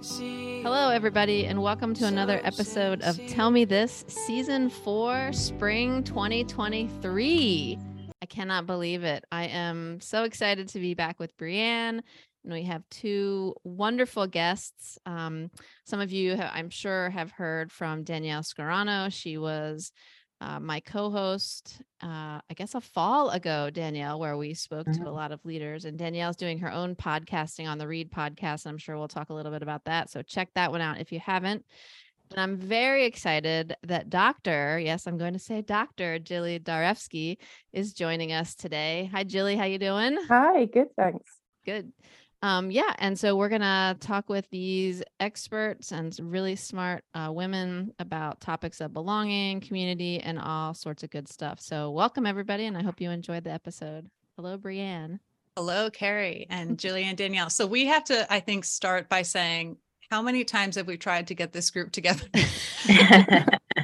Hello, everybody, and welcome to another episode of Tell Me This, Season 4, Spring 2023. I cannot believe it. I am so excited to be back with Brianne, and we have two wonderful guests. Um, some of you, I'm sure, have heard from Danielle Scarano. She was uh, my co-host uh, i guess a fall ago danielle where we spoke mm-hmm. to a lot of leaders and danielle's doing her own podcasting on the read podcast and i'm sure we'll talk a little bit about that so check that one out if you haven't. And i'm very excited that dr yes i'm going to say dr jilly darefsky is joining us today. Hi jilly how you doing? Hi good thanks. Good um, yeah, and so we're gonna talk with these experts and really smart uh, women about topics of belonging, community, and all sorts of good stuff. So welcome everybody, and I hope you enjoyed the episode. Hello, Brianne. Hello, Carey and Jillian Danielle. So we have to, I think, start by saying how many times have we tried to get this group together?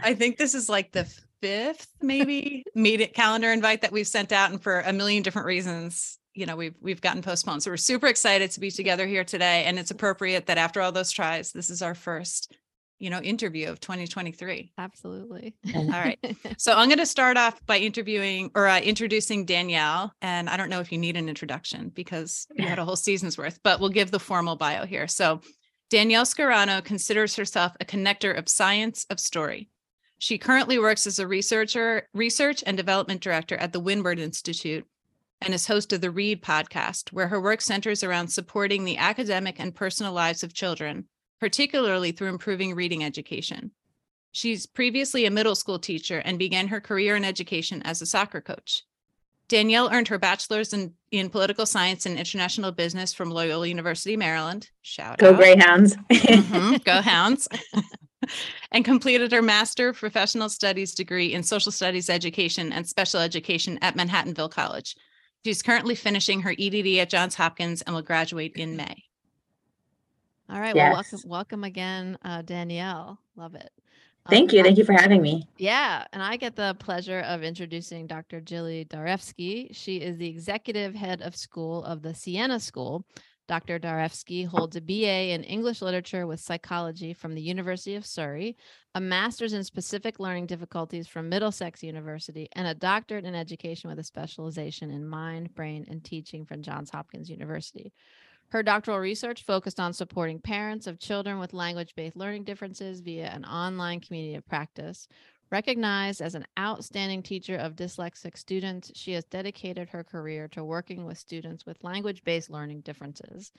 I think this is like the fifth, maybe meet it calendar invite that we've sent out, and for a million different reasons, you know we've we've gotten postponed. So we're super excited to be together here today and it's appropriate that after all those tries this is our first you know interview of 2023 absolutely. All right. So i'm going to start off by interviewing or uh, introducing danielle and i don't know if you need an introduction because you had a whole season's worth but we'll give the formal bio here. So danielle scarano considers herself a connector of science of story. She currently works as a researcher research and development director at the windward institute and is host of the Read podcast, where her work centers around supporting the academic and personal lives of children, particularly through improving reading education. She's previously a middle school teacher and began her career in education as a soccer coach. Danielle earned her bachelor's in, in political science and international business from Loyola University, Maryland. Shout Go out. Greyhounds. mm-hmm. Go Hounds. and completed her Master of Professional Studies degree in Social Studies Education and Special Education at Manhattanville College, She's currently finishing her EDD at Johns Hopkins and will graduate in May. All right. Yes. Well, welcome, welcome again, uh, Danielle. Love it. Thank um, you. Thank you for having me. Yeah. And I get the pleasure of introducing Dr. Jilly Darefsky. She is the executive head of school of the Siena School, Dr. Darefsky holds a BA in English Literature with Psychology from the University of Surrey, a master's in specific learning difficulties from Middlesex University, and a doctorate in education with a specialization in mind, brain, and teaching from Johns Hopkins University. Her doctoral research focused on supporting parents of children with language based learning differences via an online community of practice. Recognized as an outstanding teacher of dyslexic students, she has dedicated her career to working with students with language based learning differences.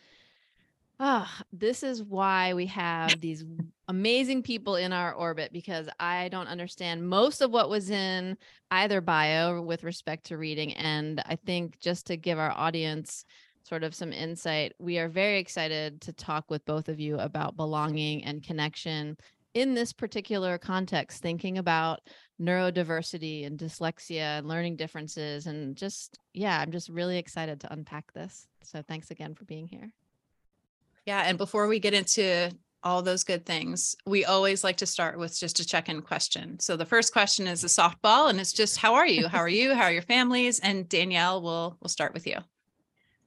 Ah, this is why we have these amazing people in our orbit because I don't understand most of what was in either bio with respect to reading. And I think just to give our audience sort of some insight, we are very excited to talk with both of you about belonging and connection in this particular context, thinking about neurodiversity and dyslexia and learning differences. And just, yeah, I'm just really excited to unpack this. So thanks again for being here. Yeah. And before we get into all those good things, we always like to start with just a check in question. So the first question is a softball, and it's just, How are you? How are you? How are your families? And Danielle, we'll, we'll start with you.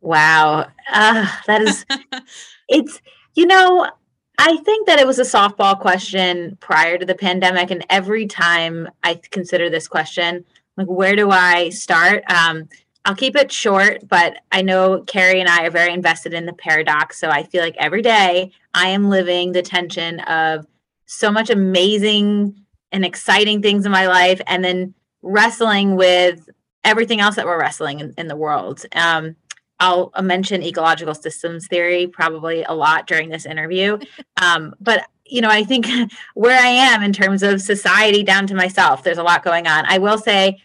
Wow. Uh, that is, it's, you know, I think that it was a softball question prior to the pandemic. And every time I consider this question, like, where do I start? Um, I'll keep it short, but I know Carey and I are very invested in the paradox. So I feel like every day I am living the tension of so much amazing and exciting things in my life and then wrestling with everything else that we're wrestling in, in the world. Um, I'll mention ecological systems theory probably a lot during this interview. Um, but you know, I think where I am in terms of society down to myself, there's a lot going on. I will say,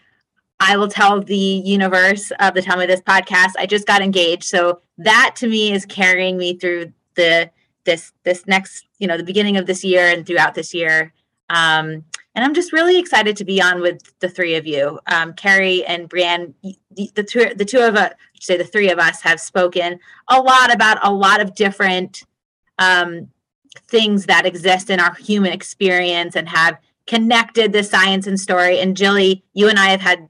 I will tell the universe of the Tell Me This podcast, I just got engaged. So that to me is carrying me through the this this next, you know, the beginning of this year and throughout this year. Um, and I'm just really excited to be on with the three of you. Um, Carey and Brienne, the, the two the two of us, say the three of us have spoken a lot about a lot of different um, things that exist in our human experience and have connected the science and story. And Jilly, you and I have had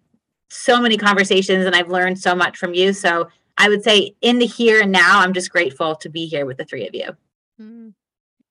so many conversations and I've learned so much from you. So I would say in the here and now, I'm just grateful to be here with the three of you. Mm.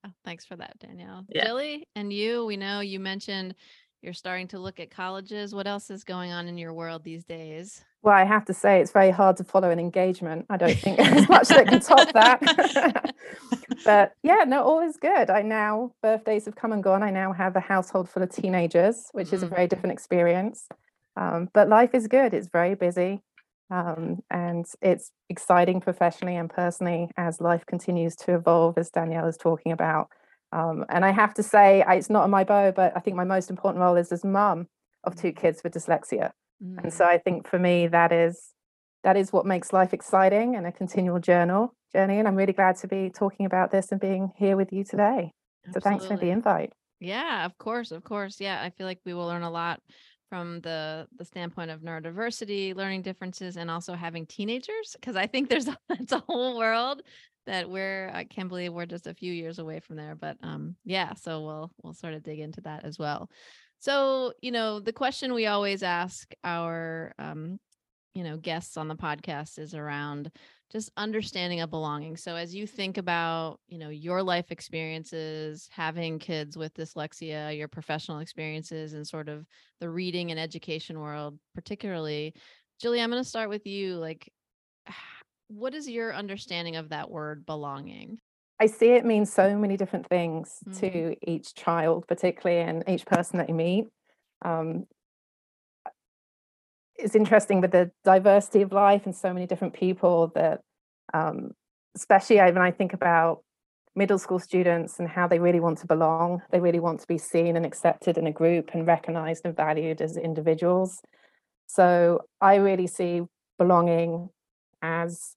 Oh, thanks for that, Danielle. Yeah. Jilly and you, we know you mentioned you're starting to look at colleges. What else is going on in your world these days? Well, I have to say it's very hard to follow an engagement. I don't think there's much that can top that. but yeah, no, all is good. I now birthdays have come and gone. I now have a household full of teenagers, which is a mm. very different experience. Um, but life is good. It's very busy. Um, and it's exciting professionally and personally as life continues to evolve, as Danielle is talking about. Um, and I have to say, I, it's not on my bow, but I think my most important role is as mum of two kids with dyslexia. Mm. And so I think for me that is that is what makes life exciting and a continual journal journey. And I'm really glad to be talking about this and being here with you today. Absolutely. So thanks for the invite. Yeah, of course, of course. Yeah, I feel like we will learn a lot from the the standpoint of neurodiversity, learning differences, and also having teenagers. Because I think there's a, it's a whole world that we're I can't believe we're just a few years away from there. But um, yeah, so we'll we'll sort of dig into that as well. So, you know, the question we always ask our, um, you know, guests on the podcast is around just understanding of belonging. So, as you think about, you know, your life experiences, having kids with dyslexia, your professional experiences, and sort of the reading and education world, particularly, Julie, I'm going to start with you. Like, what is your understanding of that word belonging? I see it means so many different things mm-hmm. to each child, particularly and each person that you meet. Um, it's interesting with the diversity of life and so many different people that, um, especially when I think about middle school students and how they really want to belong, they really want to be seen and accepted in a group and recognized and valued as individuals. So I really see belonging as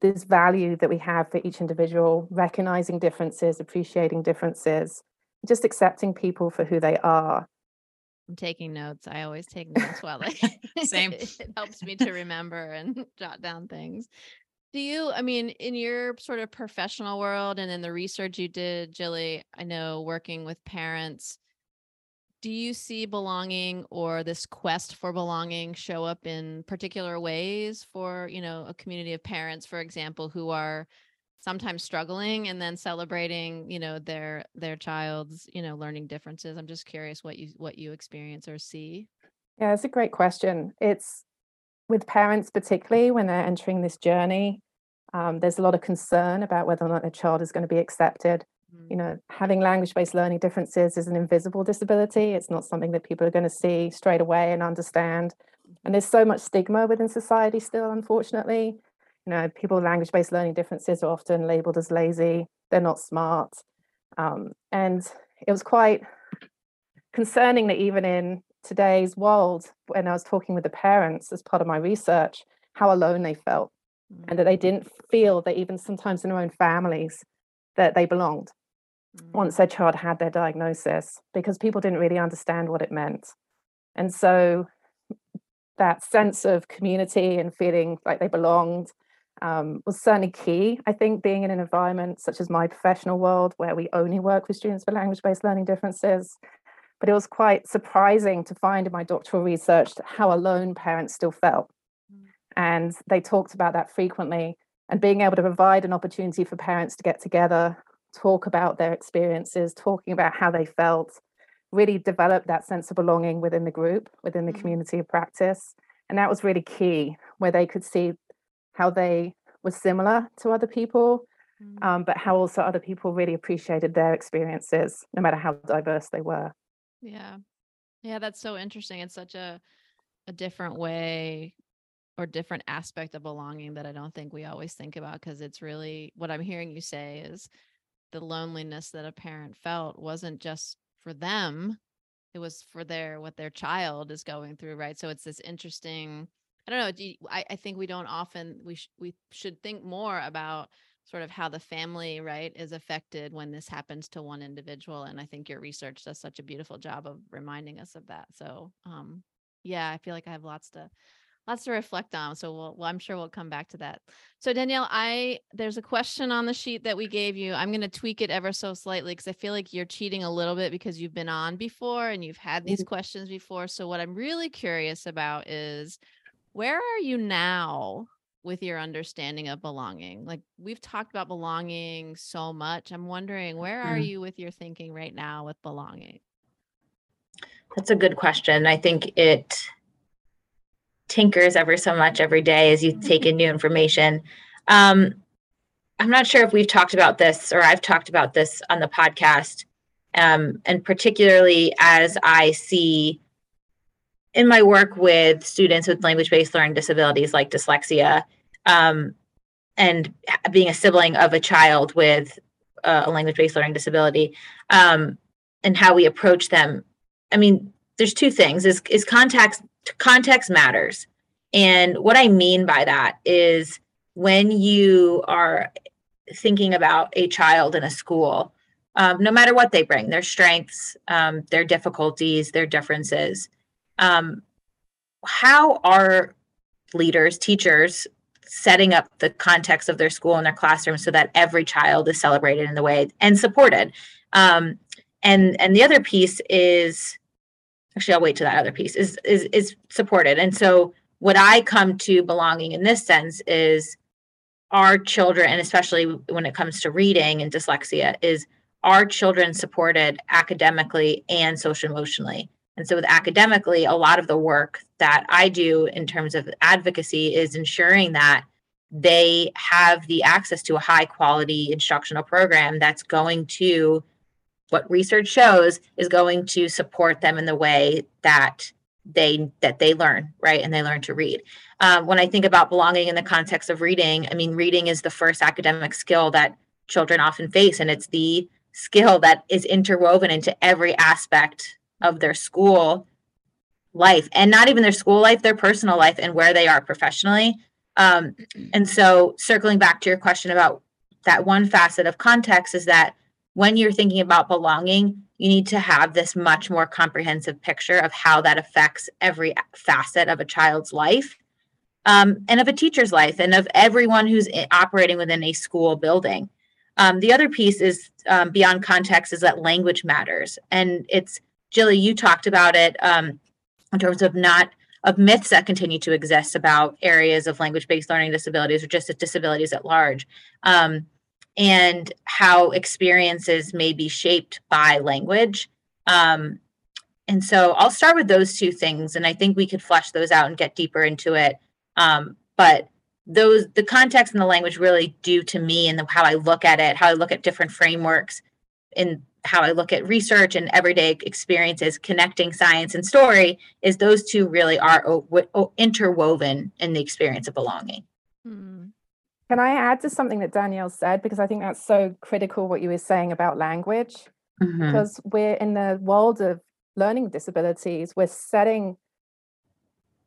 this value that we have for each individual, recognizing differences, appreciating differences, just accepting people for who they are. I'm taking notes. I always take notes while I same. it helps me to remember and jot down things. Do you, I mean, in your sort of professional world and in the research you did, Jilly, I know working with parents, do you see belonging or this quest for belonging show up in particular ways for you know a community of parents for example who are sometimes struggling and then celebrating you know their their child's you know learning differences? I'm just curious what you what you experience or see. Yeah it's a great question. It's with parents particularly when they're entering this journey um, there's a lot of concern about whether or not their child is going to be accepted you mm. know having language based learning differences is an invisible disability. It's not something that people are going to see straight away and understand. And there's so much stigma within society still unfortunately. You know people with language based learning differences are often labeled as lazy. They're not smart. Um, and it was quite concerning that even in today's world when i was talking with the parents as part of my research how alone they felt and that they mm. didn't feel that even sometimes in their own families that they belonged once their child had their diagnosis because people didn't really understand what it meant. And so that sense of community and feeling like they belonged um, was certainly key. I think being in an environment such as my professional world, where we only work with students with language based learning differences, but it was quite surprising to find in my doctoral research how alone parents still felt. Mm. And they talked about that frequently. And being able to provide an opportunity for parents to get together talk about their experiences, talking about how they felt, really develop that sense of belonging within the group, within the mm-hmm. community of practice, and that was really key where they could see how they were similar to other people Mm. um, but how also other people really appreciated their experiences no matter how diverse they were Yeah. Yeah, that's so interesting. It's such a a different way or different aspect of belonging that I don't think we always think about because it's really what I'm hearing you say is the loneliness that a parent felt wasn't just for them, it was for their what their child is going through, right? So it's this interesting I don't know, do you, I, I think we don't often we sh- we should think more about sort of how the family right is affected when this happens to one individual and i think your research does such a beautiful job of reminding us of that so um yeah i feel like i have lots to lots to reflect on so we'll, well i'm sure we'll come back to that so danielle i there's a question on the sheet that we gave you i'm going to tweak it ever so slightly because i feel like you're cheating a little bit because you've been on before and you've had these questions before so what i'm really curious about is where are you now with your understanding of belonging? Like we've talked about belonging so much. I'm wondering where are Mhm. you with your thinking right now with belonging? That's a good question. I think it tinkers ever so much every day as you take in new information. Um, I'm not sure if we've talked about this or I've talked about this on the podcast. Um, and particularly as I see in my work with students with language based learning disabilities like dyslexia, um, and being a sibling of a child with uh, a language based learning disability, um, and how we approach them. I mean, there's two things: is is context context matters, and what I mean by that is when you are thinking about a child in a school, um, no matter what they bring, their strengths, um, their difficulties, their differences, um, how are leaders, teachers setting up the context of their school and their classroom so that every child is celebrated in the way and supported? Um, and and the other piece is actually I'll wait to that other piece is is is supported. And so what I come to belonging in this sense is our children, and especially when it comes to reading and dyslexia, is our children supported academically and social emotionally. And so, with academically, a lot of the work that I do in terms of advocacy is ensuring that they have the access to a high quality instructional program that's going to what research shows is going to support them in the way that they that they learn right and they learn to read. Um, when i think about belonging in the context of reading i mean reading is the first academic skill that children often face and it's the skill that is interwoven into every aspect of their school life and not even their school life their personal life and where they are professionally. Um, and so circling back to your question about that one facet of context is that when you're thinking about belonging you need to have this much more comprehensive picture of how that affects every facet of a child's life um, and of a teacher's life and of everyone who's operating within a school building. Um, the other piece is um, beyond context is that language matters and it's jilly you talked about it um, in terms of not of myths that continue to exist about areas of language-based learning disabilities or just disabilities at large. Um, and how experiences may be shaped by language um, and so i'll start with those two things and i think we could flesh those out and get deeper into it um, but those the context and the language really do to me and the, how i look at it how i look at different frameworks and how I look at research and everyday experiences, connecting science and story, is those two really are o- o- interwoven in the experience of belonging. Hmm. Can I add to something that Danielle said? Because I think that's so critical what you were saying about language. Mm-hmm. Because we're in the world of learning disabilities, we're setting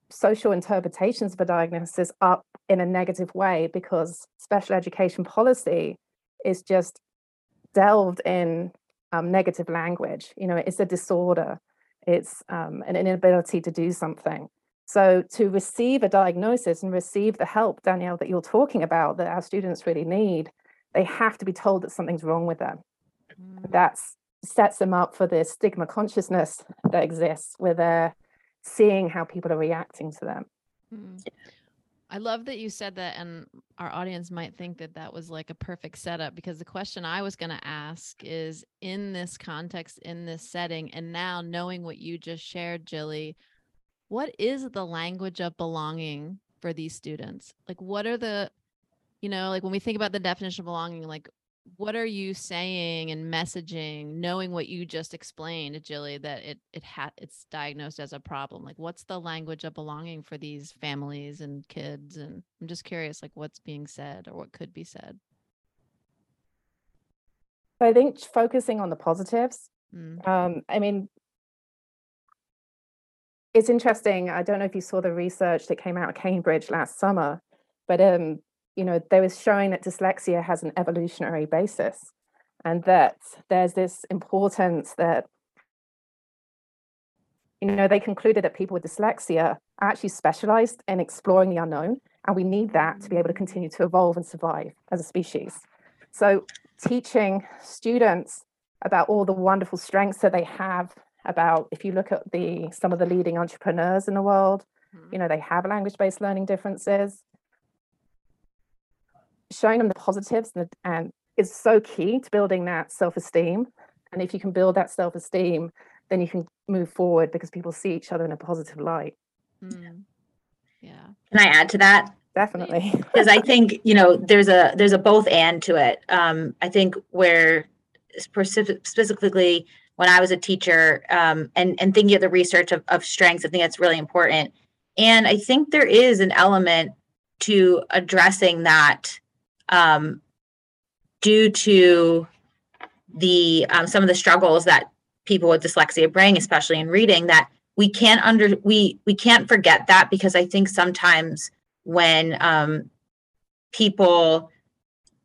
social interpretations of a diagnosis up in a negative way because special education policy is just delved in um, negative language. You know, it's a disorder, it's um, an inability to do something. So, to receive a diagnosis and receive the help, Danielle, that you're talking about, that our students really need, they have to be told that something's wrong with them. Mm. That sets them up for this stigma consciousness that exists, where they're seeing how people are reacting to them. Mm. I love that you said that, and our audience might think that that was like a perfect setup because the question I was going to ask is in this context, in this setting, and now knowing what you just shared, Jilly, what is the language of belonging for these students? Like, what are the, you know, like when we think about the definition of belonging, like, what are you saying and messaging, knowing what you just explained, Jilly, that it it had it's diagnosed as a problem? Like, what's the language of belonging for these families and kids? And I'm just curious, like, what's being said or what could be said. So I think focusing on the positives. Mm. Um, I mean, it's interesting. I don't know if you saw the research that came out of Cambridge last summer, but um, you know, they was showing that dyslexia has an evolutionary basis and that there's this importance that you know they concluded that people with dyslexia are actually specialized in exploring the unknown and we need that to be able to continue to evolve and survive as a species so teaching students about all the wonderful strengths that they have about if you look at the some of the leading entrepreneurs in the world you know they have language based learning differences showing them the positives and, and is so key to building that self esteem and if you can build that self esteem then you can move forward because people see each other in a positive light Mm. Yeah. Can I add to that? definitely because I think you know there's a there's a both and to it. Um, I think where specific, specifically when I was a teacher um, and and thinking of the research of, of strengths, I think that's really important. And I think there is an element to addressing that um, due to the um, some of the struggles that people with dyslexia bring, especially in reading. That we can't under we we can't forget that because I think sometimes when um, people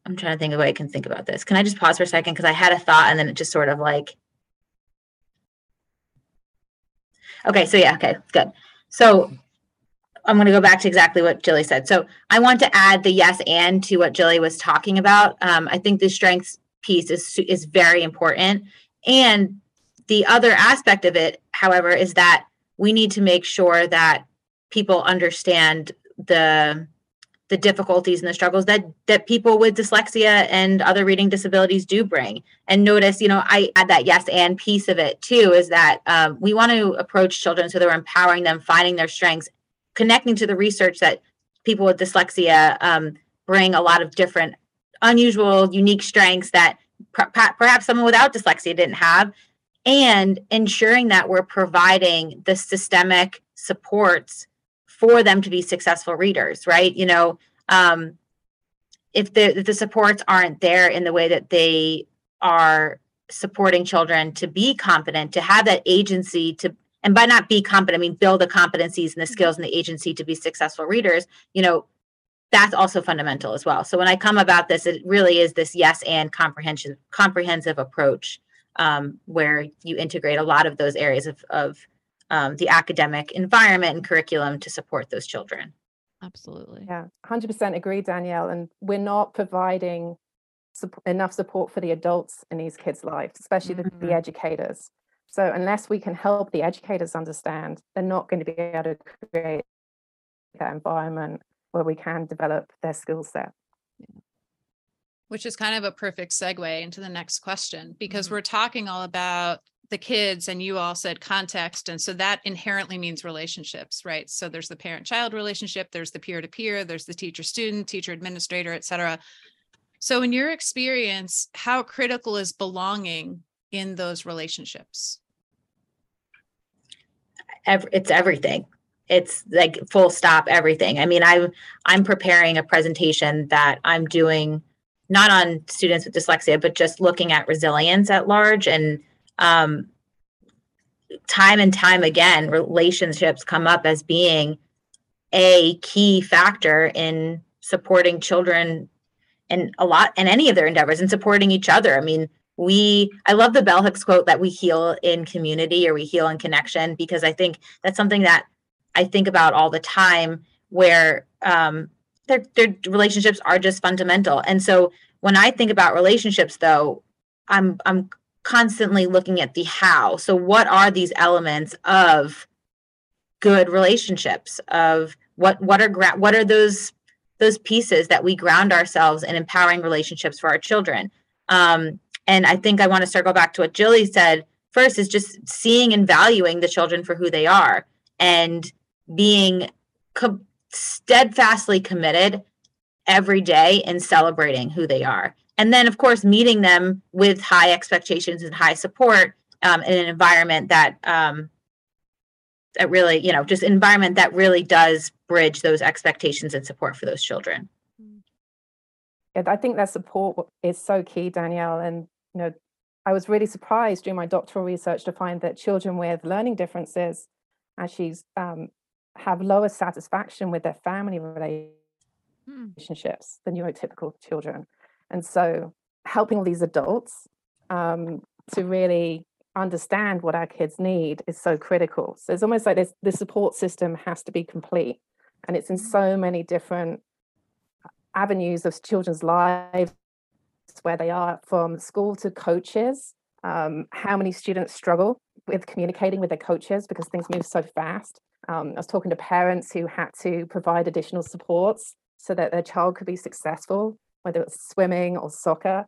i'm trying to think of way i can think about this can i just pause for a second because i had a thought and then it just sort of like okay so yeah okay good. So i'm going to go back to exactly what jilly said. So i want to add the yes and to what jilly was talking about. Um, i think the strengths piece is is very important. And the other aspect of it however is that we need to make sure that people understand the the difficulties and the struggles that that people with dyslexia and other reading disabilities do bring. And notice you know i add that yes and piece of it too is that um, we want to approach children so that we're empowering them finding their strengths connecting to the research that people with dyslexia um, bring a lot of different unusual unique strengths that per- perhaps someone without dyslexia didn't have and ensuring that we're providing the systemic supports for them to be successful readers right? You know um, if the if the supports aren't there in the way that they are supporting children to be competent to have that agency to and by not be competent i mean build the competencies and the skills and the agency to be successful readers you know that's also fundamental as well. So when i come about this it really is this yes and comprehension comprehensive approach um, where you integrate a lot of those areas of, of um, the academic environment and curriculum to support those children. Absolutely. Yeah, 100% agree, Danielle. And we're not providing sup- enough support for the adults in these kids' lives, especially the, the Mhm. educators. So, unless we can help the educators understand, they're not going to be able to create that environment where we can develop their skill set. which is kind of a perfect segue into the next question because Mhm. we're talking all about the kids and you all said context and so that inherently means relationships right so there's the parent child relationship there's the peer to peer there's the teacher student teacher administrator et cetera so in your experience how critical is belonging in those relationships it's everything. It's like full stop everything. I mean, I'm I'm preparing a presentation that I'm doing not on students with dyslexia, but just looking at resilience at large and um, time and time again, relationships come up as being a key factor in supporting children and a lot in any of their endeavors and supporting each other. I mean, we I love the Bell Hooks quote that we heal in community or we heal in connection because I think that's something that I think about all the time where um their their relationships are just fundamental. And so when I think about relationships though, I'm I'm constantly looking at the how. So what are these elements of good relationships of what what are gra- what are those those pieces that we ground ourselves in empowering relationships for our children um, and i think i want to circle back to what jilly said first is just seeing and valuing the children for who they are and being co- steadfastly committed every day in celebrating who they are. And then, of course, meeting them with high expectations and high support um, in an environment that um, that really, you know, just environment that really does bridge those expectations and support for those children. Yeah, I think that support is so key, Danielle. And you know, I was really surprised during my doctoral research to find that children with learning differences actually um, have lower satisfaction with their family relationships than neurotypical children. And so, helping these adults um, to really understand what our kids need is so critical. So it's almost like this the support system has to be complete, and it's in mm. so many different avenues of children's lives where they are from school to coaches um, how many students struggle with communicating with their coaches because things move so fast um, i was talking to parents who had to provide additional supports so that their child could be successful whether it's swimming or soccer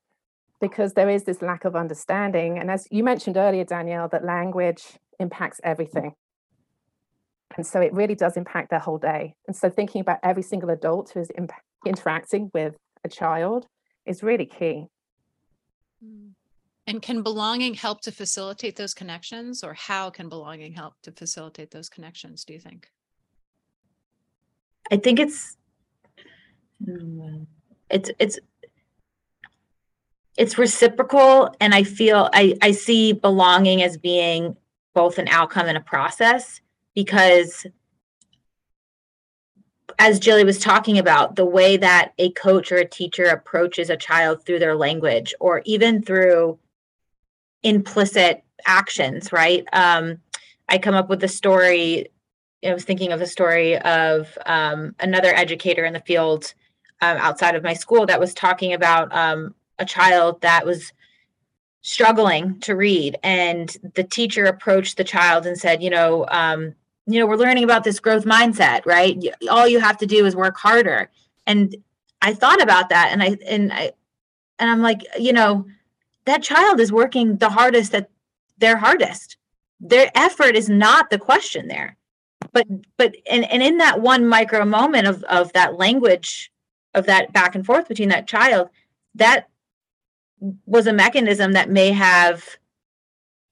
because there is this lack of understanding and as you mentioned earlier danielle that language impacts everything and so it really does impact their whole day and so thinking about every single adult who is impact interacting with a child is really key. Mm. And can belonging help to facilitate those connections, or how can belonging help to facilitate those connections, do you think? I think it's it's it's it's reciprocal and I feel I, I see belonging as being both an outcome and a process because as Jilly was talking about, the way that a coach or a teacher approaches a child through their language or even through implicit actions, right? Um, I come up with the story. I was thinking of a story of um, another educator in the field um, outside of my school that was talking about um, a child that was struggling to read. And the teacher approached the child and said, You know, um, you know we're learning about this growth mindset right? All you have to do is work harder. And i thought about that and i and i and i'm like you know that child is working the hardest at their hardest. Their effort is not the question there. But but and, and in that one micro moment of of that language of that back and forth between that child that was a mechanism that may have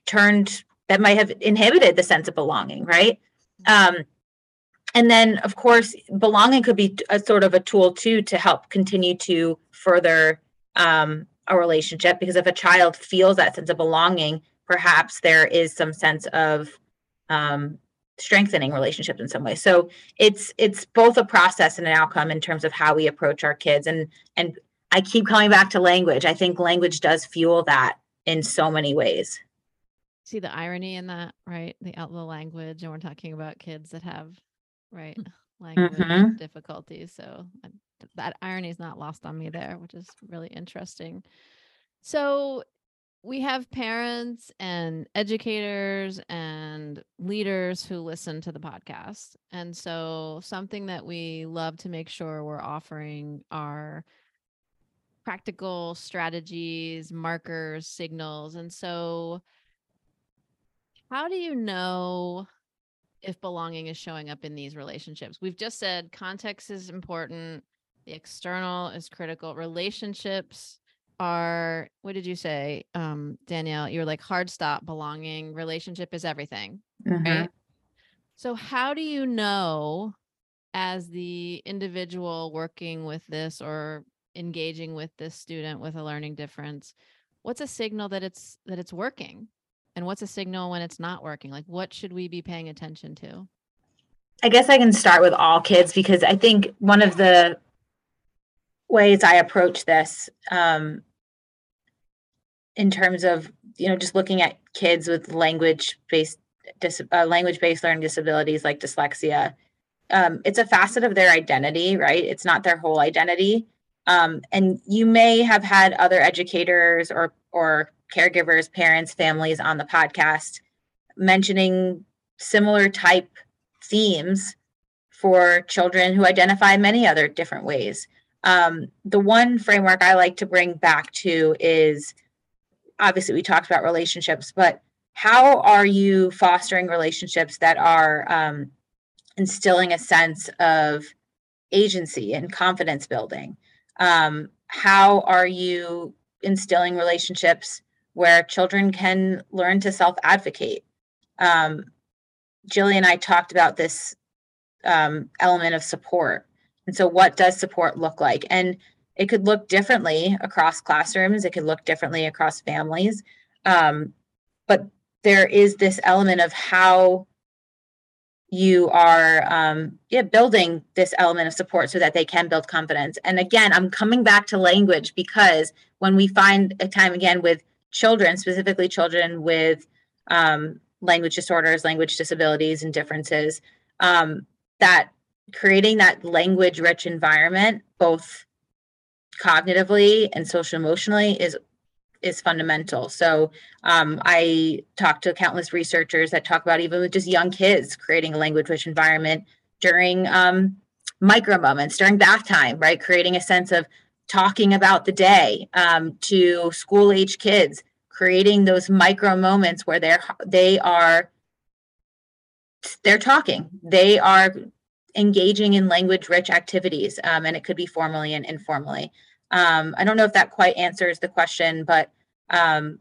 turned that might have inhibited the sense of belonging right um, and then, of course, belonging could be a sort of a tool too to help continue to further um, a relationship. Because if a child feels that sense of belonging, perhaps there is some sense of um, strengthening relationships in some way. So it's it's both a process and an outcome in terms of how we approach our kids. And and I keep coming back to language. I think language does fuel that in so many ways see the irony in that, right? The out the language, and we're talking about kids that have right mm. language mm-hmm. difficulties. So that irony is not lost on me there, which is really interesting. So we have parents and educators and leaders who listen to the podcast. And so something that we love to make sure we're offering are practical strategies, markers, signals. And so how do you know if belonging is showing up in these relationships? We've just said context is important, the external is critical. Relationships are what did you say um Danielle? You're like hard stop belonging relationship is everything mm-hmm. right so how do you know as the individual working with this or engaging with this student with a learning difference what's a signal that it's that it's working? And what's a signal when it's not working? Like what should we be paying attention to? I guess i can start with all kids because i think one of the ways i approach this um, in terms of you know just looking at kids with language based dis- uh, language based learning disabilities like dyslexia um, it's a facet of their identity right it's not their whole identity um, and you may have had other educators or or caregivers, parents, families on the podcast mentioning similar type themes for children who identify many other different ways. Um, the one framework I like to bring back to is obviously we talked about relationships, but how are you fostering relationships that are um, instilling a sense of agency and confidence building? Um, how are you instilling relationships where children can learn to self advocate? Um, Jillian and I talked about this um, element of support. And so, what does support look like? And it could look differently across classrooms, it could look differently across families. Um, but there is this element of how you are um, yeah, building this element of support so that they can build confidence. And again, I'm coming back to language because when we find a time again with children, specifically children with um, language disorders, language disabilities, and differences, um, that creating that language rich environment, both cognitively and social emotionally, is is fundamental. So um, I talked to countless researchers that talk about even with just young kids creating a language rich environment during um, micro moments, during bath time, right? Creating a sense of talking about the day um, to school age kids, creating those micro moments where they're they are they're talking, they are engaging in language rich activities, um, and it could be formally and informally. Um, I don't know if that quite answers the question, but um,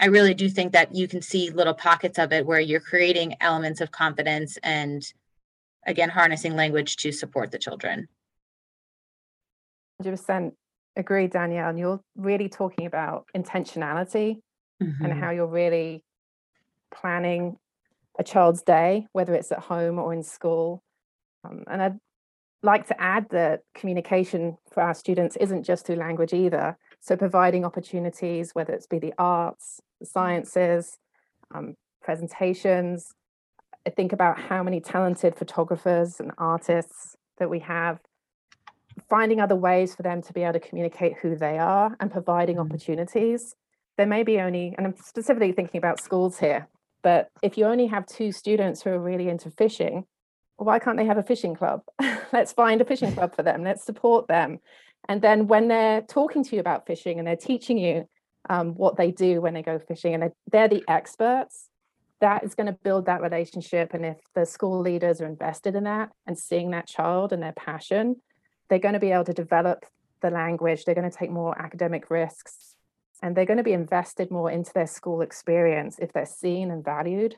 I really do think that you can see little pockets of it where you're creating elements of confidence and, again, harnessing language to support the children. 100% agree, Danielle. And you're really talking about intentionality mm-hmm. and how you're really planning a child's day, whether it's at home or in school. Um, and I'd like to add that communication for our students isn't just through language either. So providing opportunities, whether it's be the arts, the sciences, um, presentations. I think about how many talented photographers and artists that we have, finding other ways for them to be able to communicate who they are and providing mm-hmm. opportunities. There may be only, and I'm specifically thinking about schools here, but if you only have two students who are really into fishing, why can't they have a fishing club? Let's find a fishing club for them. Let's support them. And then when they're talking to you about fishing and they're teaching you um, what they do when they go fishing and they're the experts, that is going to build that relationship. And if the school leaders are invested in that and seeing that child and their passion, they're going to be able to develop the language. They're going to take more academic risks and they're going to be invested more into their school experience if they're seen and valued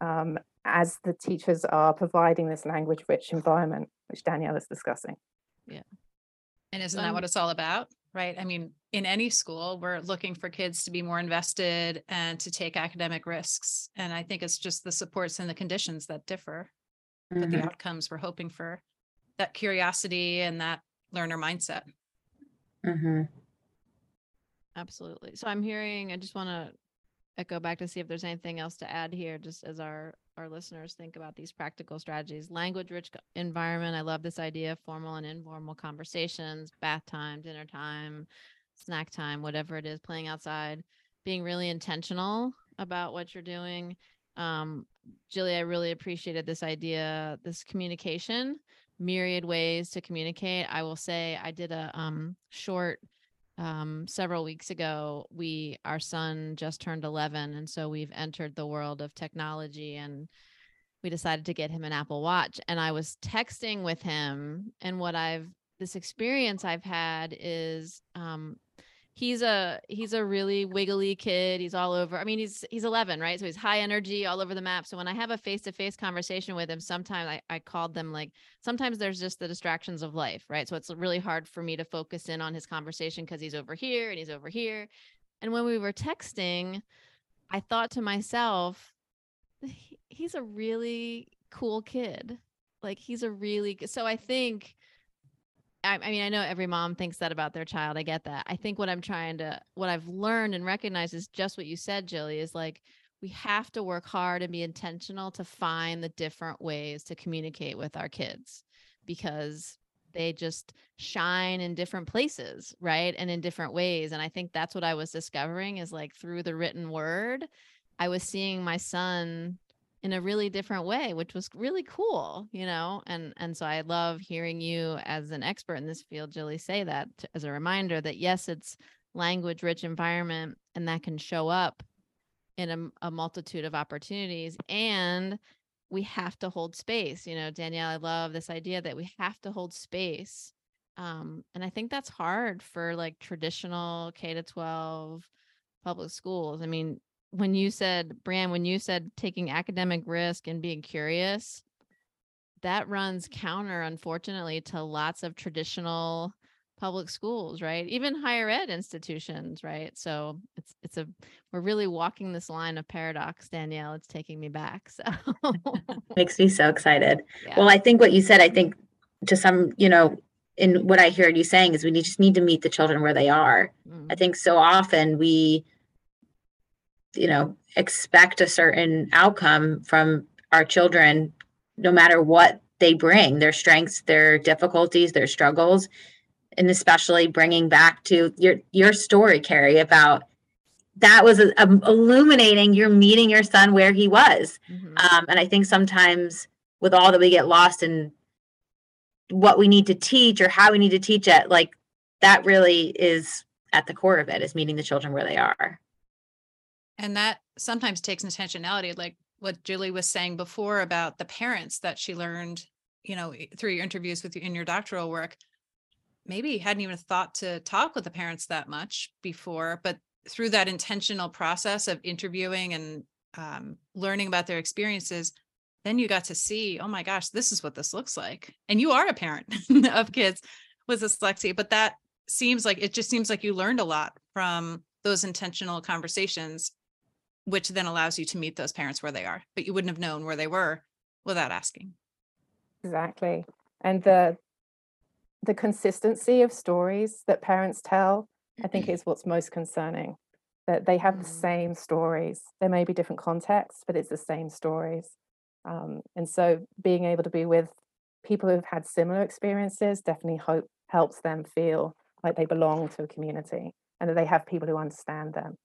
um, as the teachers are providing this language rich environment, which Danielle is discussing. Yeah. And isn't that what it's all about? Right. I mean, in any school, we're looking for kids to be more invested and to take academic risks. And I think it's just the supports and the conditions that differ, but the Mhm. outcomes we're hoping for that curiosity and that learner mindset. Mhm. Absolutely. So I'm hearing, I just want to echo back to see if there's anything else to add here, just as our our listeners think about these practical strategies. Language rich environment. I love this idea of formal and informal conversations, bath time, dinner time, snack time, whatever it is, playing outside, being really intentional about what you're doing. Um, Jilly, I really appreciated this idea, this communication, myriad ways to communicate. I will say I did a um, short um, several weeks ago we our son just turned 11 and so we've entered the world of technology and we decided to get him an apple watch and i was texting with him and what i've this experience i've had is um, he's a he's a really wiggly kid he's all over i mean he's he's 11 right? So he's high energy all over the map. So when i have a face-to-face conversation with him sometimes I, I called them like sometimes there's just the distractions of life right? So it's really hard for me to focus in on his conversation because he's over here and he's over here. And when we were texting i thought to myself he's a really cool kid. Like he's a really so i think I, I mean, I know every mom thinks that about their child. I get that. I think what I'm trying to, what I've learned and recognized is just what you said, Jilly, is like we have to work hard and be intentional to find the different ways to communicate with our kids because they just shine in different places, right? And in different ways. And I think that's what I was discovering is like through the written word, I was seeing my son in a really different way which was really cool you know and and so i love hearing you as an expert in this field Jilly say that as a reminder that yes it's language rich environment and that can show up in a, a multitude of opportunities and we have to hold space you know danielle i love this idea that we have to hold space um, and i think that's hard for like traditional k to 12 public schools. I mean when you said bran when you said taking academic risk and being curious that runs counter unfortunately to lots of traditional public schools right even higher ed institutions right so it's it's a we're really walking this line of paradox danielle it's taking me back so Makes me so excited. yeah. Well, I think what you said, I think to some, you know, in what I heard you saying is we just need to meet the children where they are. Mm, I think so often we, you know, expect a certain outcome from our children, no matter what they bring, their strengths, their difficulties, their struggles, and especially bringing back to your your story, Carey, about that was a, um, illuminating. You're meeting your son where he was, mhm. um, and I think sometimes with all that we get lost in what we need to teach or how we need to teach it, like that really is at the core of it is meeting the children where they are. And that sometimes takes intentionality, like what Julie was saying before about the parents that she learned, you know, through your interviews with you in your doctoral work. Maybe hadn't even thought to talk with the parents that much before, but through that intentional process of interviewing and um, learning about their experiences, then you got to see, oh my gosh, this is what this looks like. And you are a parent of kids with dyslexia, but that seems like it just seems like you learned a lot from those intentional conversations which then allows you to meet those parents where they are but you wouldn't have known where they were without asking Exactly. And the the consistency of stories that parents tell, I think is what's most concerning. That they have the Mm. same stories. There may be different contexts, but it's the same stories. Um, and so being able to be with people who've had similar experiences definitely hope helps them feel like they belong to a community and that they have people who understand them.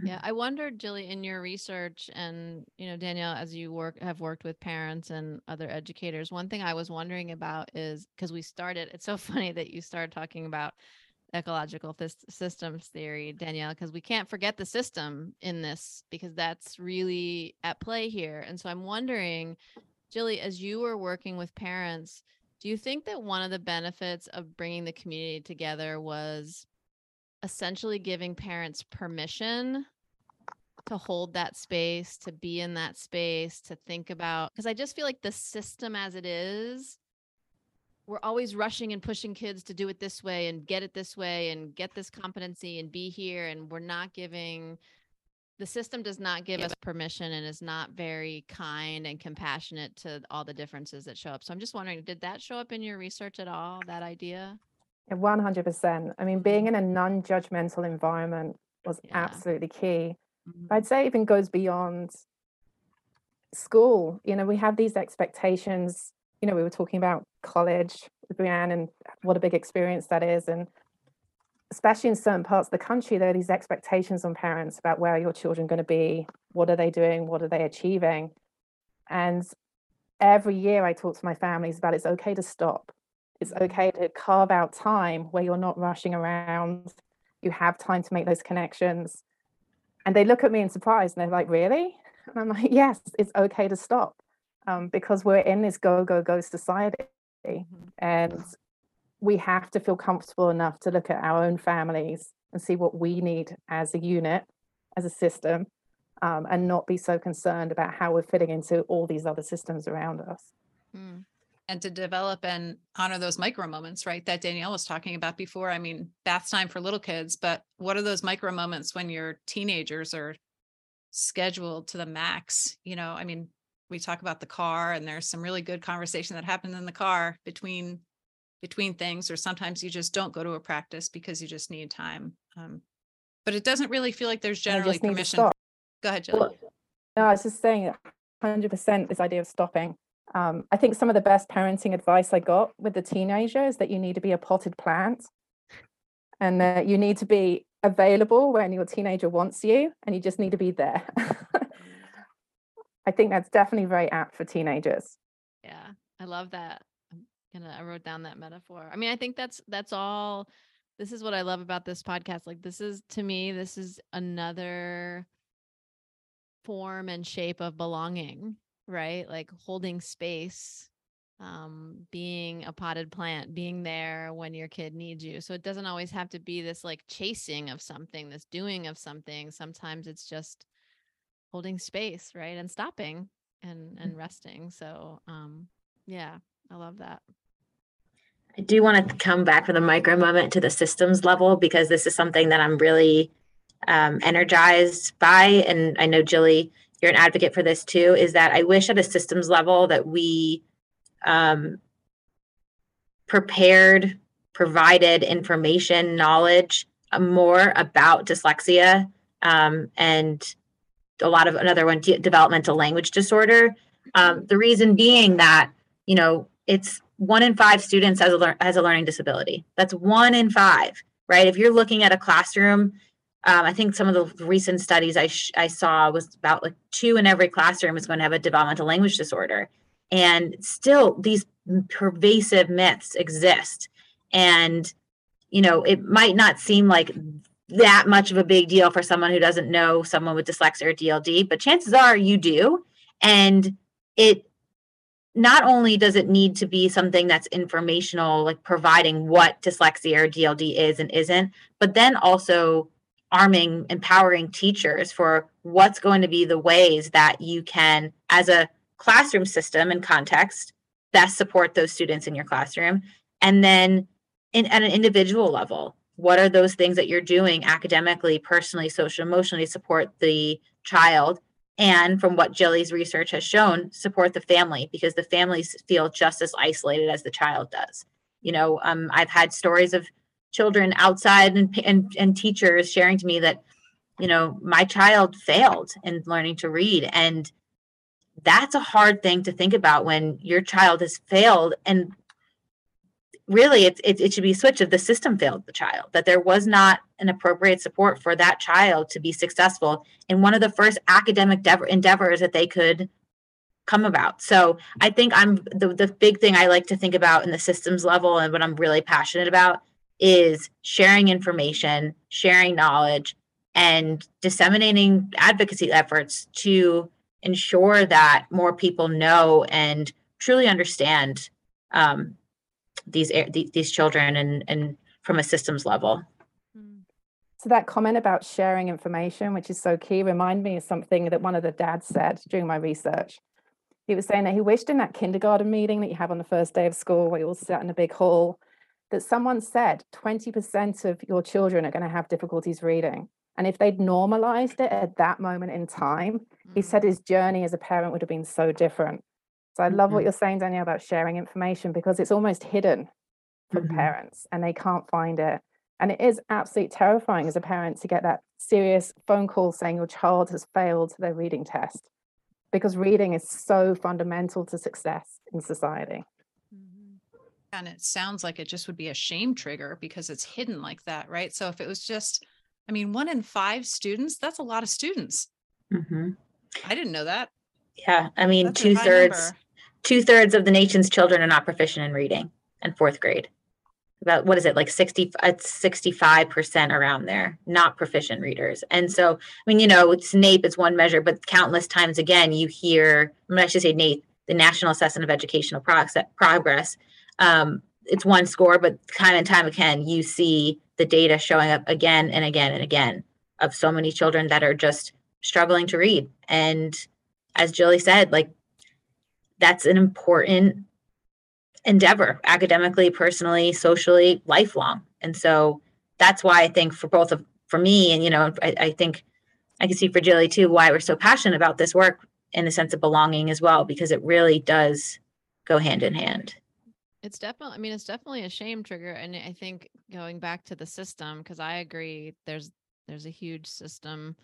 Yeah, mm-hmm. I wondered, Jilly, in your research and you know, Danielle, as you work have worked with parents and other educators, one thing I was wondering about is because we started, it's so funny that you started talking about ecological thys- systems theory, Danielle, because we can't forget the system in this because that's really at play here. And so I'm wondering, Jilly, as you were working with parents, do you think that one of the benefits of bringing the community together was essentially giving parents permission to hold that space, to be in that space, to think about because I just feel like the system as it is, we're always rushing and pushing kids to do it this way and get it this way and get this competency and be here and we're not giving the system does not give us permission and is not very kind and compassionate to all the differences that show up. So I'm just wondering, did that show up in your research at all, that idea? Yeah, 100%. I mean, being in a non judgmental environment was Yeah. absolutely key. Mhm. I'd say it even goes beyond school. You know, we have these expectations. You know, we were talking about college with Brianne and what a big experience that is. And especially in certain parts of the country, there are these expectations on parents about where are your children going to be? What are they doing? What are they achieving? And every year I talk to my families about it's okay to stop. It's okay to carve out time where you're not rushing around. You have time to make those connections. And they look at me in surprise and they're like, really? And I'm like, yes, it's okay to stop um, because we're in this go, go, go society. Mhm. And we have to feel comfortable enough to look at our own families and see what we need as a unit, as a system, um, and not be so concerned about how we're fitting into all these other systems around us. Mm. And to develop and honor those micro moments right that danielle was talking about before i mean bath time for little kids but what are those micro moments when your teenagers are scheduled to the max you know i mean we talk about the car and there's some really good conversation that happened in the car between between things or sometimes you just don't go to a practice because you just need time um, but it doesn't really feel like there's generally just need to permission go ahead Jill. No, I was just saying 100% this idea of stopping. Um, I think some of the best parenting advice I got with the teenager is that you need to be a potted plant and that you need to be available when your teenager wants you and you just need to be there. I think that's definitely very apt for teenagers. Yeah, I love that. I'm gonna I wrote down that metaphor. I mean, I think that's that's all this is what I love about this podcast. Like this is to me, this is another form and shape of belonging, right? Like holding space, um, being a potted plant, being there when your kid needs you. So it doesn't always have to be this like chasing of something, this doing of something. Sometimes it's just holding space, right? And stopping and and resting. So um yeah, I love that. I do want to come back for the micro moment to the systems level because this is something that I'm really um, energized by. And I know, Jilly, you're an advocate for this too, is that I wish at a systems level that we um, prepared, provided information, knowledge uh, more about dyslexia um, and a lot of another one, de- developmental language disorder. Um, the reason being that, you know, it's one in five students has a lear- has a learning disability. That's one in five, right? If you're looking at a classroom, um, I think some of the recent studies I sh- I saw was about like two in every classroom is going to have a developmental language disorder, and still these pervasive myths exist, and you know it might not seem like that much of a big deal for someone who doesn't know someone with dyslexia or DLD, but chances are you do, and it not only does it need to be something that's informational, like providing what dyslexia or DLD is and isn't, but then also arming, empowering teachers for what's going to be the ways that you can, as a classroom system and context, best support those students in your classroom. And then in, at an individual level, what are those things that you're doing academically, personally, social, emotionally support the child and from what Jilly's research has shown, support the family because the families feel just as isolated as the child does. You know, um, I've had stories of children outside and, and, and teachers sharing to me that, you know, my child failed in learning to read. And that's a hard thing to think about when your child has failed and really it, it, it should be switched if the system failed the child that there was not an appropriate support for that child to be successful in one of the first academic endeavors that they could come about so i think i'm the, the big thing i like to think about in the systems level and what i'm really passionate about is sharing information sharing knowledge and disseminating advocacy efforts to ensure that more people know and truly understand um, these these children and and from a systems level. So that comment about sharing information which is so key remind me of something that one of the dads said during my research. He was saying that he wished in that kindergarten meeting that you have on the first day of school where you all sit in a big hall that someone said 20% of your children are going to have difficulties reading and if they'd normalized it at that moment in time he hmm. said his journey as a parent would have been so different so I love mm-hmm. what you're saying, Danielle, about sharing information because it's almost hidden from mm-hmm. parents and they can't find it. And it is absolutely terrifying as a parent to get that serious phone call saying your child has failed their reading test because reading is so fundamental to success in society. And it sounds like it just would be a shame trigger because it's hidden like that, right? So if it was just, I mean, one in five students, that's a lot of students. Mm-hmm. I didn't know that. Yeah. I mean, two thirds two thirds of the nation's children are not proficient in reading in fourth grade. About what is it like 60 it's 65% around there, not proficient readers. And so, I mean, you know, it's NAEP is one measure, but countless times again, you hear, I, mean, I should say NAEP, the National Assessment of Educational Progress. Um, it's one score, but time and time again, you see the data showing up again and again and again of so many children that are just struggling to read. And as Julie said, like that's an important endeavor academically personally socially lifelong and so that's why i think for both of for me and you know i, I think i can see for Jilly too why we're so passionate about this work in the sense of belonging as well because it really does go hand in hand it's definitely i mean it's definitely a shame trigger and i think going back to the system because i agree there's there's a huge system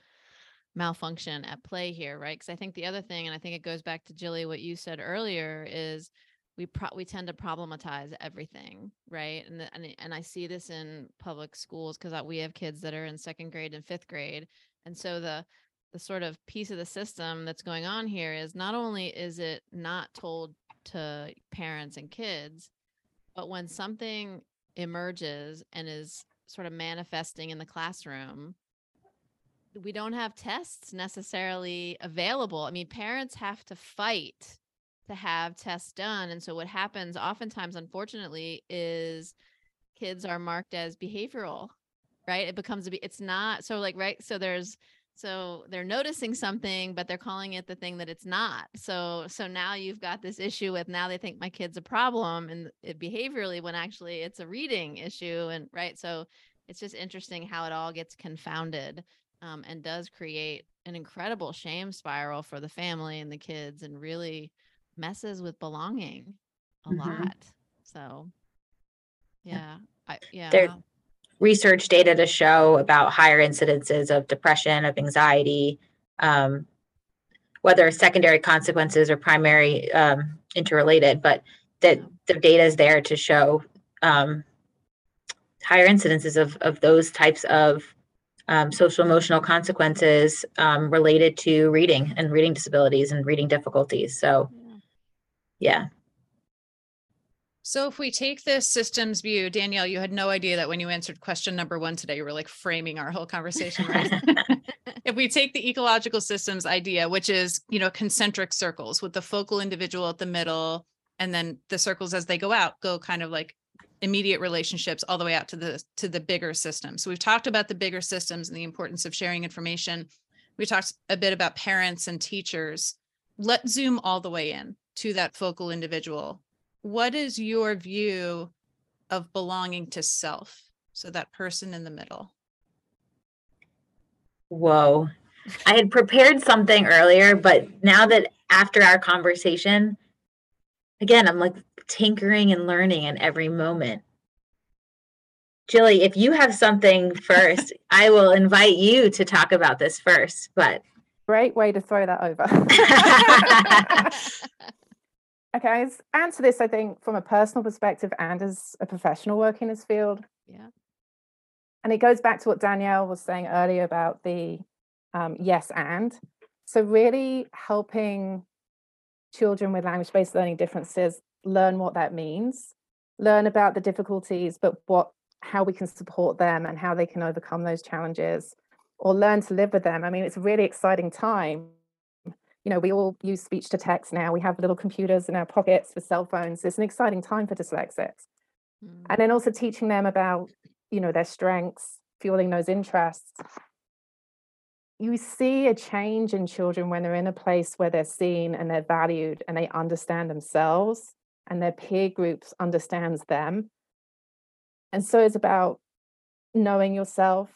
malfunction at play here, right? Because I think the other thing, and I think it goes back to Jilly, what you said earlier, is we pro- we tend to problematize everything, right? And the, and and I see this in public schools because we have kids that are in second grade and fifth grade, and so the the sort of piece of the system that's going on here is not only is it not told to parents and kids, but when something emerges and is sort of manifesting in the classroom we don't have tests necessarily available. I mean, parents have to fight to have tests done. And so what happens oftentimes, unfortunately, is kids are marked as behavioral, right? It becomes a, it's not so like, right. So there's, so they're noticing something, but they're calling it the thing that it's not. So, so now you've got this issue with now they think my kid's a problem and it behaviorally when actually it's a reading issue. And right. So it's just interesting how it all gets confounded um, and does create an incredible shame spiral for the family and the kids and really messes with belonging a Mhm. lot. So, yeah, I, yeah. There- wow. Research data to show about higher incidences of depression, of anxiety, um, whether secondary consequences or primary um, interrelated, but that the data is there to show um, higher incidences of, of those types of um, social emotional consequences um, related to reading and reading disabilities and reading difficulties. So, Yeah. So if we take this systems view, Danielle, you had no idea that when you answered question number one today, you were like framing our whole conversation, right? if we take the ecological systems idea, which is, you know, concentric circles with the focal individual at the middle, and then the circles as they go out go kind of like immediate relationships all the way out to the to the bigger system. So we've talked about the bigger systems and the importance of sharing information. We talked a bit about parents and teachers. Let's zoom all the way in to that focal individual. What is your view of belonging to self? So that person in the middle. Whoa. I had prepared something earlier, but now that after our conversation, again, I'm like tinkering and learning in every moment. Jilly, if you have something first, I will invite you to talk about this first. But Great way to throw that over. okay, I answer this, I think, from a personal perspective and as a professional working in this field. Yeah. And it goes back to what Danielle was saying earlier about the um, yes and. So, really helping children with language based learning differences learn what that means, learn about the difficulties, but what how we can support them and how they can overcome those challenges or learn to live with them. I mean, it's a really exciting time. You know, we all use speech to text now. We have little computers in our pockets with cell phones. It's an exciting time for dyslexics Mm. and then also teaching them about you know their strengths fueling those interests you see a change in children when they're in a place where they're seen and they're valued and they understand themselves and their peer groups understands them and so it's about knowing yourself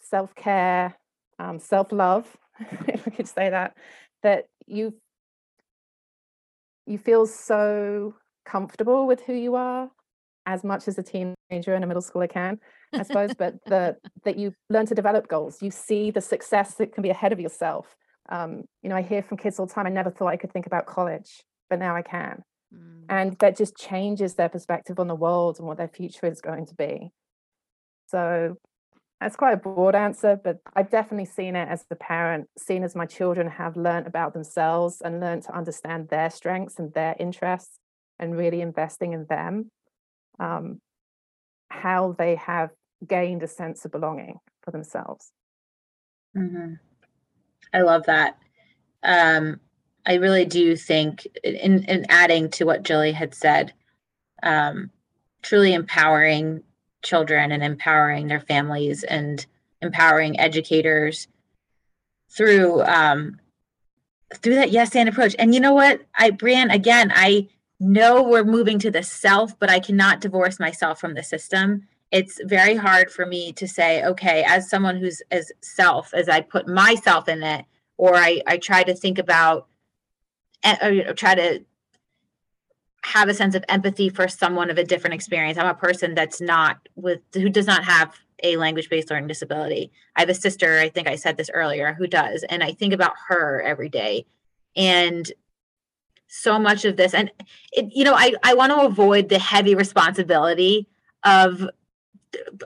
self-care um, self-love if we could say that that you you feel so comfortable with who you are as much as a teenager and a middle schooler can i suppose but the that you learn to develop goals. You see the success that can be ahead of yourself. Um, you know i hear from kids all the time i never thought i could think about college but now i can. Mm. and that just changes their perspective on the world and what their future is going to be. So that's quite a broad answer but i've definitely seen it as the parent seen as my children have learned about themselves and learned to understand their strengths and their interests and really investing in them um, how they have gained a sense of belonging for themselves Mhm. I love that. Um, I really do think, in, in adding to what Jilly had said, um, truly empowering children and empowering their families and empowering educators through um, through that yes and approach. And you know what, I Brian, again, I know we're moving to the self, but I cannot divorce myself from the system it's very hard for me to say okay as someone who's as self as i put myself in it or i i try to think about and know, try to have a sense of empathy for someone of a different experience i'm a person that's not with who does not have a language based learning disability i have a sister i think i said this earlier who does and i think about her every day and so much of this and it, you know i i want to avoid the heavy responsibility of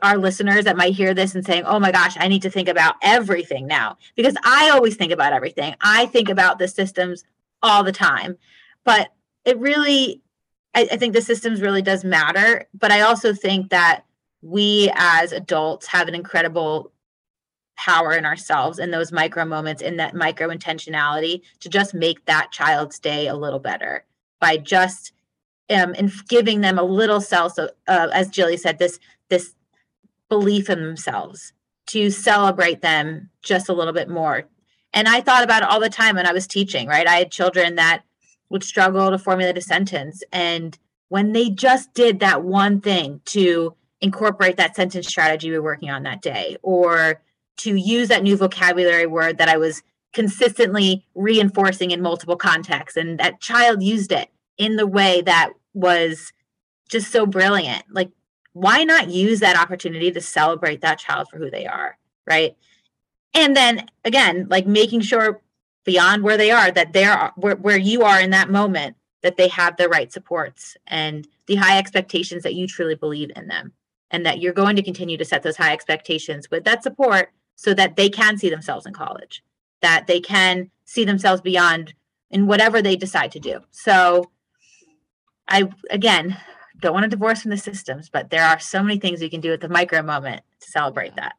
our listeners that might hear this and saying, oh my gosh, I need to think about everything now. Because I always think about everything. I think about the systems all the time. But it really, I, I think the systems really does matter. But I also think that we as adults have an incredible power in ourselves in those micro moments, in that micro intentionality to just make that child's day a little better by just um, and giving them a little self, uh, as Jilly said, this this belief in themselves to celebrate them just a little bit more. And I thought about it all the time when I was teaching. Right, I had children that would struggle to formulate a sentence, and when they just did that one thing to incorporate that sentence strategy we were working on that day, or to use that new vocabulary word that I was consistently reinforcing in multiple contexts, and that child used it in the way that was just so brilliant. Like, why not use that opportunity to celebrate that child for who they are? Right. And then again, like making sure beyond where they are that they're where, where you are in that moment, that they have the right supports and the high expectations that you truly believe in them. And that you're going to continue to set those high expectations with that support so that they can see themselves in college, that they can see themselves beyond in whatever they decide to do. So I again don't want to divorce from the systems, but there are so many things you can do at the micro moment to celebrate Yeah. that.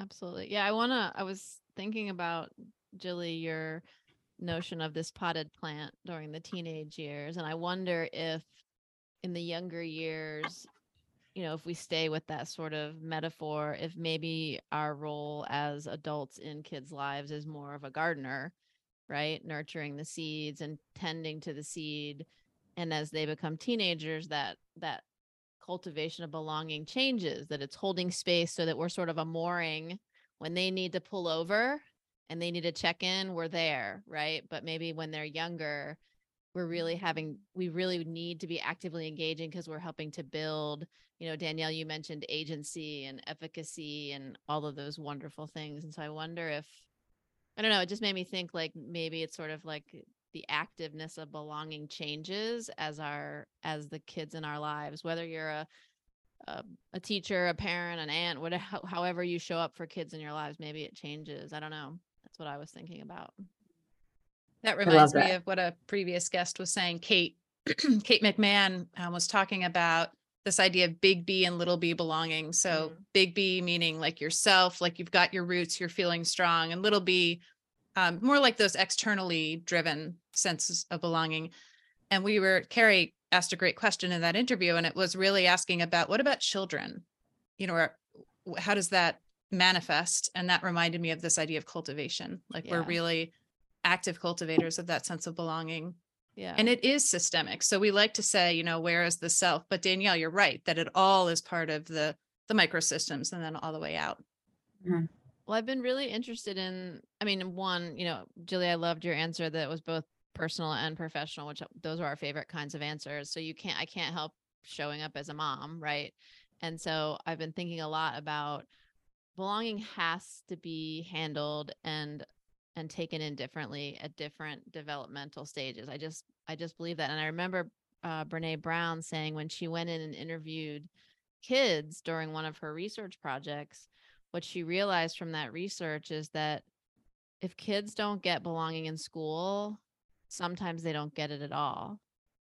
Absolutely. Yeah, I want to I was thinking about Jilly your notion of this potted plant during the teenage years and I wonder if in the younger years you know, if we stay with that sort of metaphor, if maybe our role as adults in kids' lives is more of a gardener, right? Nurturing the seeds and tending to the seed and as they become teenagers that that cultivation of belonging changes that it's holding space so that we're sort of a mooring when they need to pull over and they need to check in we're there right? But maybe when they're younger we're really mm-hmm. having we really need to be actively engaging because we're helping to build you know danielle you mentioned agency and efficacy and all of those wonderful things and so i wonder if i don't know it just made me think like maybe it's sort of like the activeness of belonging changes as our as the kids in our lives whether you're a a, a teacher a parent an aunt whatever however you show up for kids in your lives maybe it changes i don't know that's what i was thinking about That love reminds me that. of what a previous guest was saying. Kate, Kate McMahon um, was talking about this idea of big B and little B belonging. So Mhm. big B meaning like yourself, like you've got your roots, you're feeling strong, and little B, um, more like those externally driven senses of belonging. And we were Carey asked a great question in that interview, and it was really asking about what about children? You know, or how does that manifest? And that reminded me of this idea of cultivation. Like we're really active cultivators of that sense of belonging. yeah And it is systemic. So we like to say, you know, where is the self? But Danielle, you're right that it all is part of the the microsystems and then all the way out. Mm-hmm. Well, I've been really interested in, I mean, one, you know, Julie, I loved your answer that was both personal and professional, which those are our favorite kinds of answers. So you can't, I can't help showing up as a mom, right? And so I've been thinking a lot about belonging has to be handled and and taken in differently at different developmental stages. I just I just believe that. And I remember uh Brene Brown saying when she went in and interviewed kids during one of her research projects, what she realized from that research is that if kids don't get belonging in school, sometimes they don't get it at all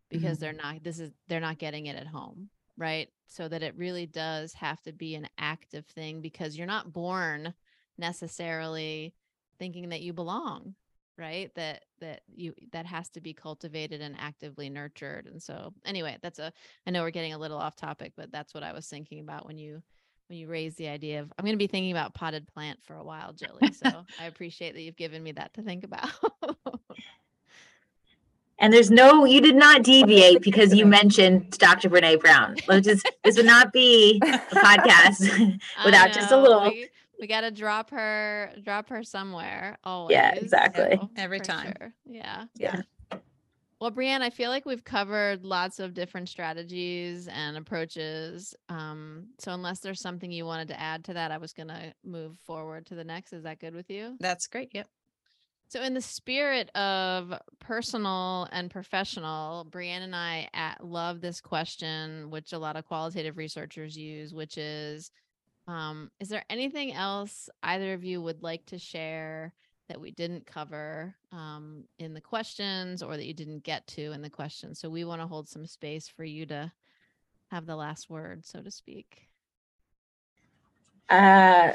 because they're not this is they're not getting it at home, right? So that it really does have to be an active thing because you're not born necessarily thinking that you belong, right? That that you that has to be cultivated and actively nurtured. And so anyway, that's a I know we're getting a little off topic, but that's what I was thinking about when you when you raised the idea of I'm going to be thinking about potted plant for a while, Jilly. So I appreciate that you've given me that to think about. And there's no, you did not deviate because you mentioned Dr. Brene Brown. Let's just, this would not be a podcast without just a little. We, we got to drop her, drop her somewhere. Always. Yeah, exactly. so, Every time. sure. Yeah. Yeah. Well, Brianne, I feel like we've covered lots of different strategies and approaches. Um, so unless there's something you wanted to add to that, I was gonna move forward to the next. Is that good with you? That's great. Yep. So, in the spirit of personal and professional, Brianne and I at, love this question, which a lot of qualitative researchers use, which is um, Is there anything else either of you would like to share that we didn't cover um, in the questions or that you didn't get to in the questions? So, we want to hold some space for you to have the last word, so to speak. Uh,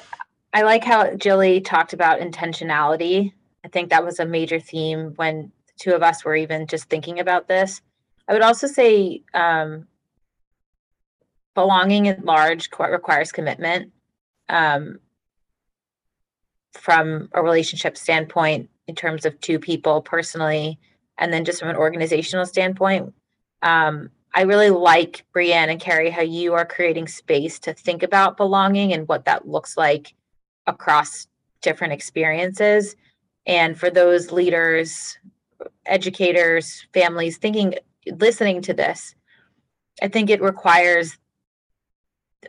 I like how Jilly talked about intentionality. I think that was a major theme when the two of us were even just thinking about this. I would also say um, belonging at large requires commitment um, from a relationship standpoint in terms of two people personally, and then just from an organizational standpoint. Um, I really like Brianne and Carey how you are creating space to think about belonging and what that looks like across different experiences. And for those leaders, educators, families thinking, listening to this, I think it requires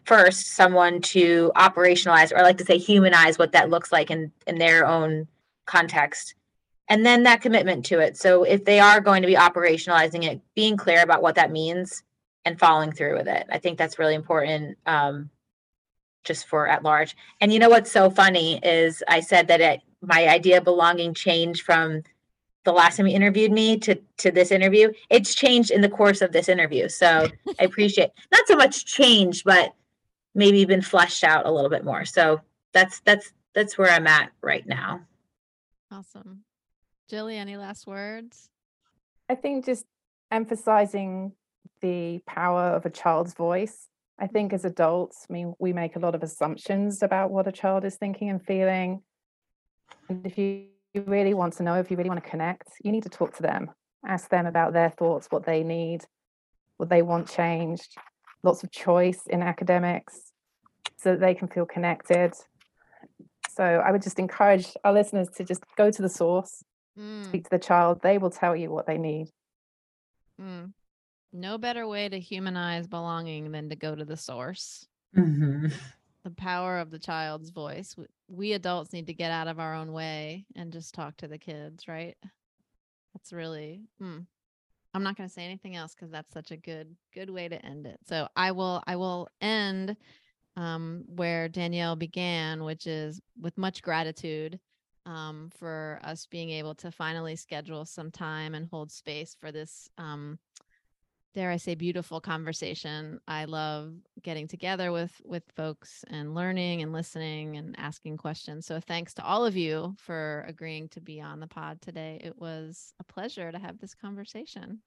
first someone to operationalize or I like to say humanize what that looks like in in their own context. And then that commitment to it. So if they are going to be operationalizing it being clear about what that means and following through with it. I think that's really important um, just for at large. And you know what's so funny is i said that it, my idea of belonging changed from the last time you interviewed me to to this interview it's changed in the course of this interview so i appreciate not so much change but maybe been fleshed out a little bit more. So that's that's that's where I'm at right now. Awesome. Jilly, any last words? I think just emphasizing the power of a child's voice. I think as adults, I mean, we make a lot of assumptions about what a child is thinking and feeling. And if you really want to know, if you really want to connect, you need to talk to them, ask them about their thoughts, what they need, what they want changed, lots of choice in academics so that they can feel connected. So I would just encourage our listeners to just go to the source, mm. speak to the child. They will tell you what they need. Mm. No better way to humanize belonging than to go to the source. Mm-hmm. The power of the child's voice. We adults need to get out of our own way and just talk to the kids, right? That's really, mm, I'm not going to say anything else because that's such a good good way to end it. So I will I will end um, where Danielle began, which is with much gratitude um, for us being able to finally schedule some time and hold space for this um, dare I say beautiful conversation. I love getting together with with folks and learning and listening and asking questions. So thanks to all of you for agreeing to be on the pod today. It was a pleasure to have this conversation.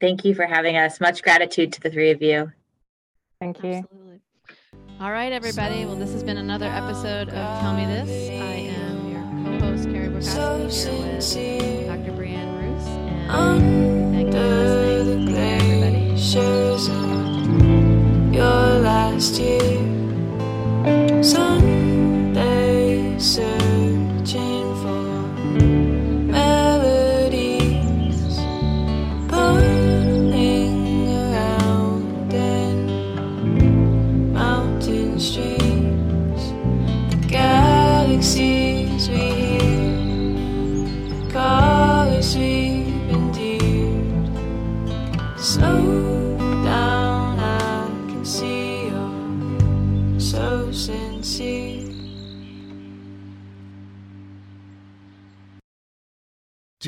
Thank you for having us. Much gratitude to the three of you. Thank you. Absolutely. All right, everybody. Well, this has been another episode of Tell Me This. I am your co-host Carey Borkoski here with Dr. Brianne Roos, and thank you for listening. Care, everybody. Your last year. Someday searching